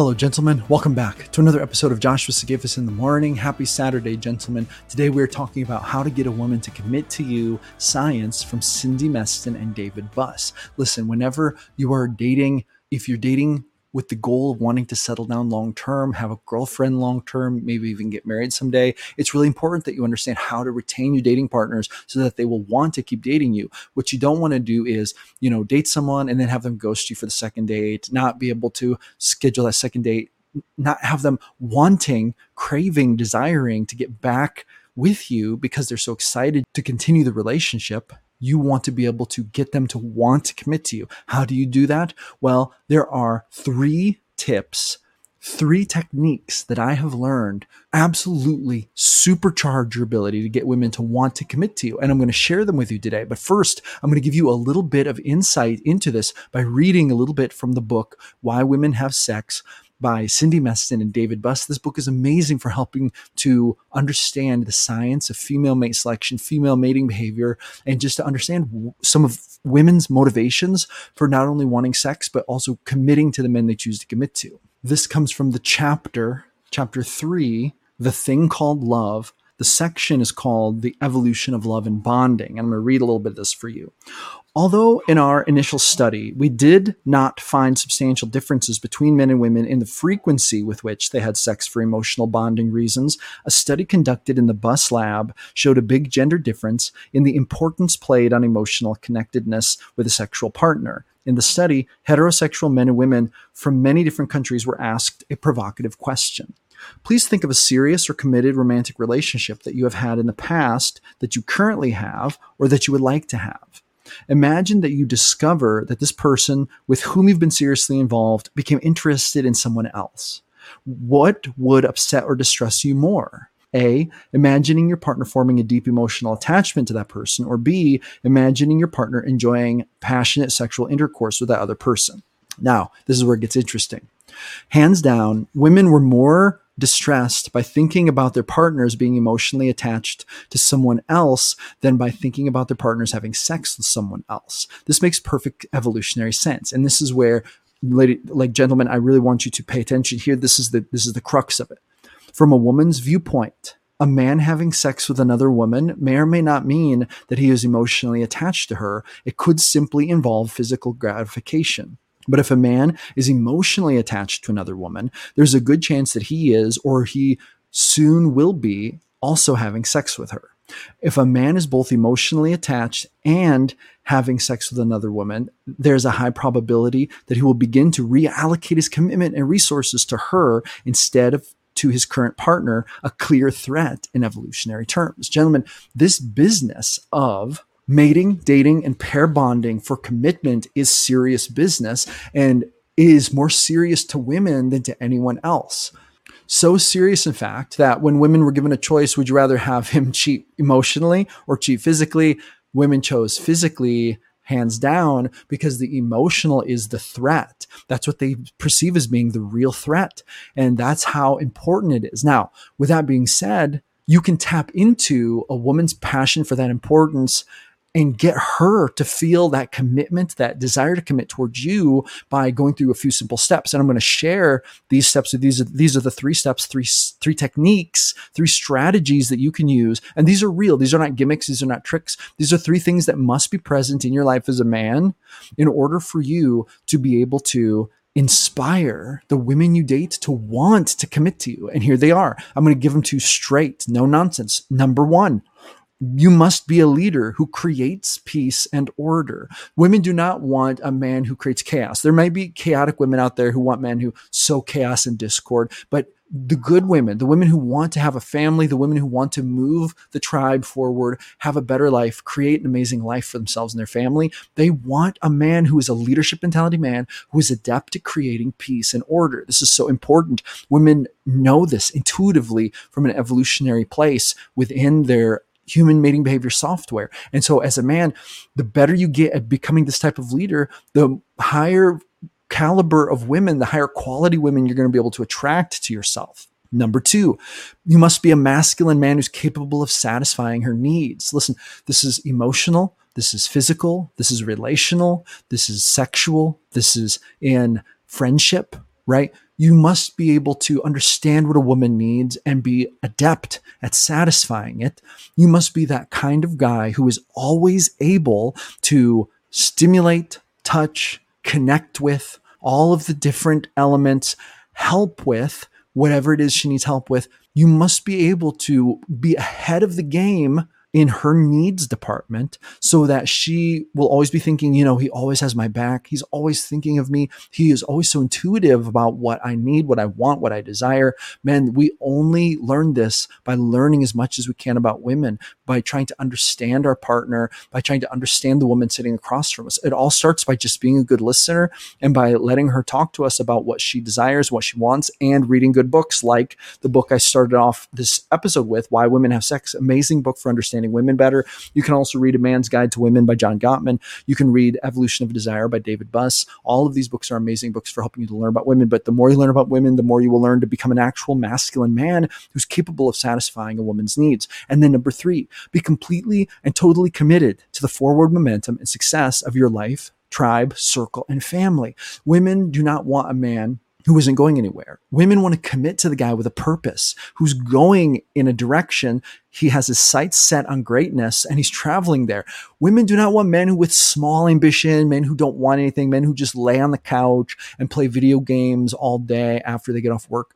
Hello, gentlemen. Welcome back to another episode of Joshua Sigafus in the Morning. Happy Saturday, gentlemen. Today we're talking about how to get a woman to commit to you science from Cindy Meston and David Buss. Listen, whenever you are dating, if you're dating with the goal of wanting to settle down long term, have a girlfriend long term, maybe even get married someday, it's really important that you understand how to retain your dating partners so that they will want to keep dating you. What you don't want to do is, you know, date someone and then have them ghost you for the second date, not be able to schedule that second date, not have them wanting, craving, desiring to get back with you because they're so excited to continue the relationship you want to be able to get them to want to commit to you. How do you do that? Well, there are three tips, three techniques that I have learned absolutely supercharge your ability to get women to want to commit to you. And I'm going to share them with you today. But first, I'm going to give you a little bit of insight into this by reading a little bit from the book, Why Women Have Sex by Cindy Meston and David Buss. This book is amazing for helping to understand the science of female mate selection, female mating behavior, and just to understand some of women's motivations for not only wanting sex, but also committing to the men they choose to commit to. This comes from the chapter, chapter three, The Thing Called Love. The section is called The Evolution of Love and Bonding. And I'm going to read a little bit of this for you. Although in our initial study, we did not find substantial differences between men and women in the frequency with which they had sex for emotional bonding reasons, a study conducted in the Buss lab showed a big gender difference in the importance played on emotional connectedness with a sexual partner. In the study, heterosexual men and women from many different countries were asked a provocative question. Please think of a serious or committed romantic relationship that you have had in the past, that you currently have, or that you would like to have. Imagine that you discover that this person with whom you've been seriously involved became interested in someone else. What would upset or distress you more? A, imagining your partner forming a deep emotional attachment to that person, or B, imagining your partner enjoying passionate sexual intercourse with that other person. Now, this is where it gets interesting. Hands down, women were more distressed by thinking about their partners being emotionally attached to someone else than by thinking about their partners having sex with someone else. This makes perfect evolutionary sense. And this is where lady, like gentlemen, I really want you to pay attention here. This is the this is the crux of it. From a woman's viewpoint, a man having sex with another woman may or may not mean that he is emotionally attached to her. It could simply involve physical gratification. But if a man is emotionally attached to another woman, there's a good chance that he is or he soon will be also having sex with her. If a man is both emotionally attached and having sex with another woman, there's a high probability that he will begin to reallocate his commitment and resources to her instead of to his current partner, a clear threat in evolutionary terms. Gentlemen, this business of mating, dating, and pair bonding for commitment is serious business and is more serious to women than to anyone else. So serious, in fact, that when women were given a choice, would you rather have him cheat emotionally or cheat physically? Women chose physically hands down because the emotional is the threat. That's what they perceive as being the real threat. And that's how important it is. Now, with that being said, you can tap into a woman's passion for that importance and get her to feel that commitment, that desire to commit towards you by going through a few simple steps. And I'm going to share these steps. These are, these are the three steps, three, three techniques, three strategies that you can use. And these are real. These are not gimmicks. These are not tricks. These are three things that must be present in your life as a man in order for you to be able to inspire the women you date to want to commit to you. And here they are. I'm going to give them to you straight, no nonsense. Number one, you must be a leader who creates peace and order. Women do not want a man who creates chaos. There may be chaotic women out there who want men who sow chaos and discord, but the good women, the women who want to have a family, the women who want to move the tribe forward, have a better life, create an amazing life for themselves and their family, they want a man who is a leadership mentality man who is adept at creating peace and order. This is so important. Women know this intuitively from an evolutionary place within their human mating behavior software. And so as a man, the better you get at becoming this type of leader, the higher caliber of women, the higher quality women you're going to be able to attract to yourself. Number two, you must be a masculine man who's capable of satisfying her needs. Listen, this is emotional. This is physical. This is relational. This is sexual. This is in friendship, right? You must be able to understand what a woman needs and be adept at satisfying it. You must be that kind of guy who is always able to stimulate, touch, connect with all of the different elements, help with whatever it is she needs help with. You must be able to be ahead of the game in her needs department so that she will always be thinking, you know, he always has my back. He's always thinking of me. He is always so intuitive about what I need, what I want, what I desire. Man, we only learn this by learning as much as we can about women, by trying to understand our partner, by trying to understand the woman sitting across from us. It all starts by just being a good listener and by letting her talk to us about what she desires, what she wants, and reading good books like the book I started off this episode with, Why Women Have Sex. Amazing book for understanding understanding women better. You can also read A Man's Guide to Women by John Gottman. You can read Evolution of Desire by David Buss. All of these books are amazing books for helping you to learn about women. But the more you learn about women, the more you will learn to become an actual masculine man who's capable of satisfying a woman's needs. And then number three, be completely and totally committed to the forward momentum and success of your life, tribe, circle, and family. Women do not want a man who isn't going anywhere. Women want to commit to the guy with a purpose, who's going in a direction. He has his sights set on greatness and he's traveling there. Women do not want men who with small ambition, men who don't want anything, men who just lay on the couch and play video games all day after they get off work,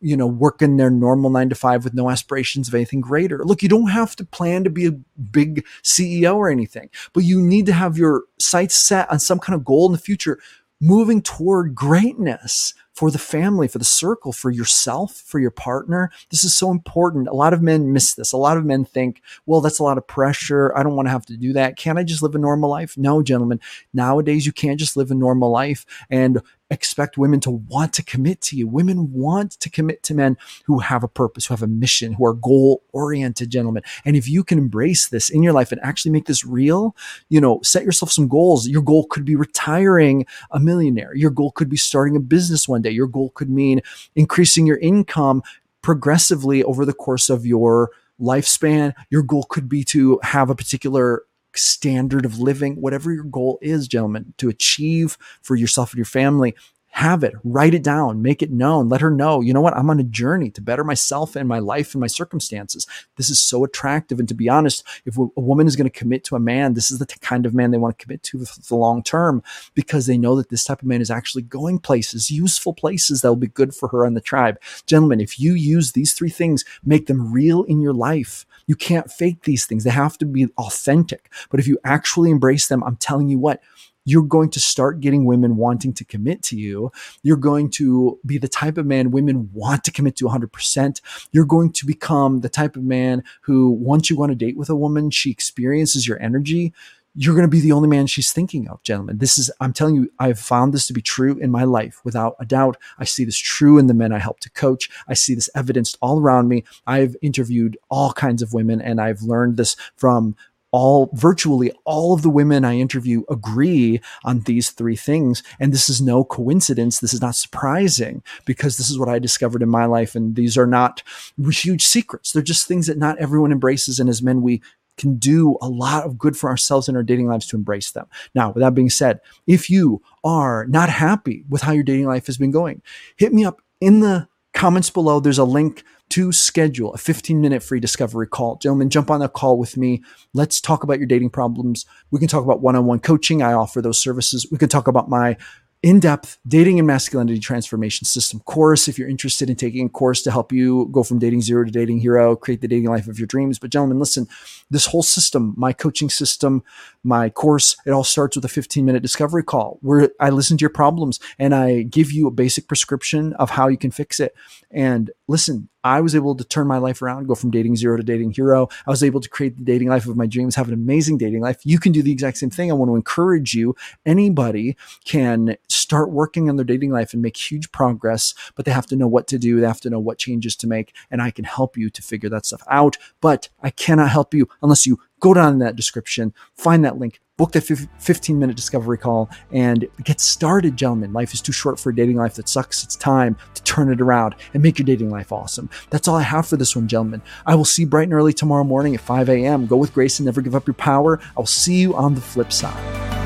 you know, working their normal nine to five with no aspirations of anything greater. Look, you don't have to plan to be a big CEO or anything, but you need to have your sights set on some kind of goal in the future moving toward greatness for the family, for the circle, for yourself, for your partner. This is so important. A lot of men miss this. A lot of men think, well, that's a lot of pressure. I don't want to have to do that. Can't I just live a normal life? No, gentlemen. Nowadays, you can't just live a normal life. And expect women to want to commit to you. Women want to commit to men who have a purpose, who have a mission, who are goal oriented gentlemen. And if you can embrace this in your life and actually make this real, you know, set yourself some goals. Your goal could be retiring a millionaire. Your goal could be starting a business one day. Your goal could mean increasing your income progressively over the course of your lifespan. Your goal could be to have a particular standard of living, whatever your goal is, gentlemen, to achieve for yourself and your family, have it, write it down, make it known, let her know, you know what, I'm on a journey to better myself and my life and my circumstances. This is so attractive. And to be honest, if a woman is going to commit to a man, this is the kind of man they want to commit to for the long term because they know that this type of man is actually going places, useful places that will be good for her and the tribe. Gentlemen, if you use these three things, make them real in your life. You can't fake these things. They have to be authentic. But if you actually embrace them, I'm telling you what, you're going to start getting women wanting to commit to you. You're going to be the type of man women want to commit to 100%. You're going to become the type of man who, once you go on a date with a woman, she experiences your energy. You're going to be the only man she's thinking of, gentlemen. This is, I'm telling you, I've found this to be true in my life without a doubt. I see this true in the men I help to coach. I see this evidenced all around me. I've interviewed all kinds of women and I've learned this from all virtually all of the women I interview agree on these three things. And this is no coincidence. This is not surprising because this is what I discovered in my life. And these are not huge secrets. They're just things that not everyone embraces. And as men, we can do a lot of good for ourselves in our dating lives to embrace them. Now, with that being said, if you are not happy with how your dating life has been going, hit me up in the comments below. There's a link to schedule a 15 minute free discovery call. Gentlemen, jump on that call with me. Let's talk about your dating problems. We can talk about one on one coaching. I offer those services. We can talk about my in depth dating and masculinity transformation system course if you're interested in taking a course to help you go from dating zero to dating hero, create the dating life of your dreams. But, gentlemen, listen, this whole system, my coaching system, my course, it all starts with a 15 minute discovery call where I listen to your problems and I give you a basic prescription of how you can fix it. And listen, I was able to turn my life around, go from dating zero to dating hero. I was able to create the dating life of my dreams, have an amazing dating life. You can do the exact same thing. I want to encourage you. Anybody can start working on their dating life and make huge progress, but they have to know what to do. They have to know what changes to make. And I can help you to figure that stuff out. But I cannot help you unless you go down in that description, find that link, book that 15 minute discovery call, and get started, gentlemen. Life is too short for a dating life that sucks. It's time to turn it around and make your dating life awesome. That's all I have for this one, gentlemen. I will see bright and early tomorrow morning at 5 a.m. Go with grace and never give up your power. I will see you on the flip side.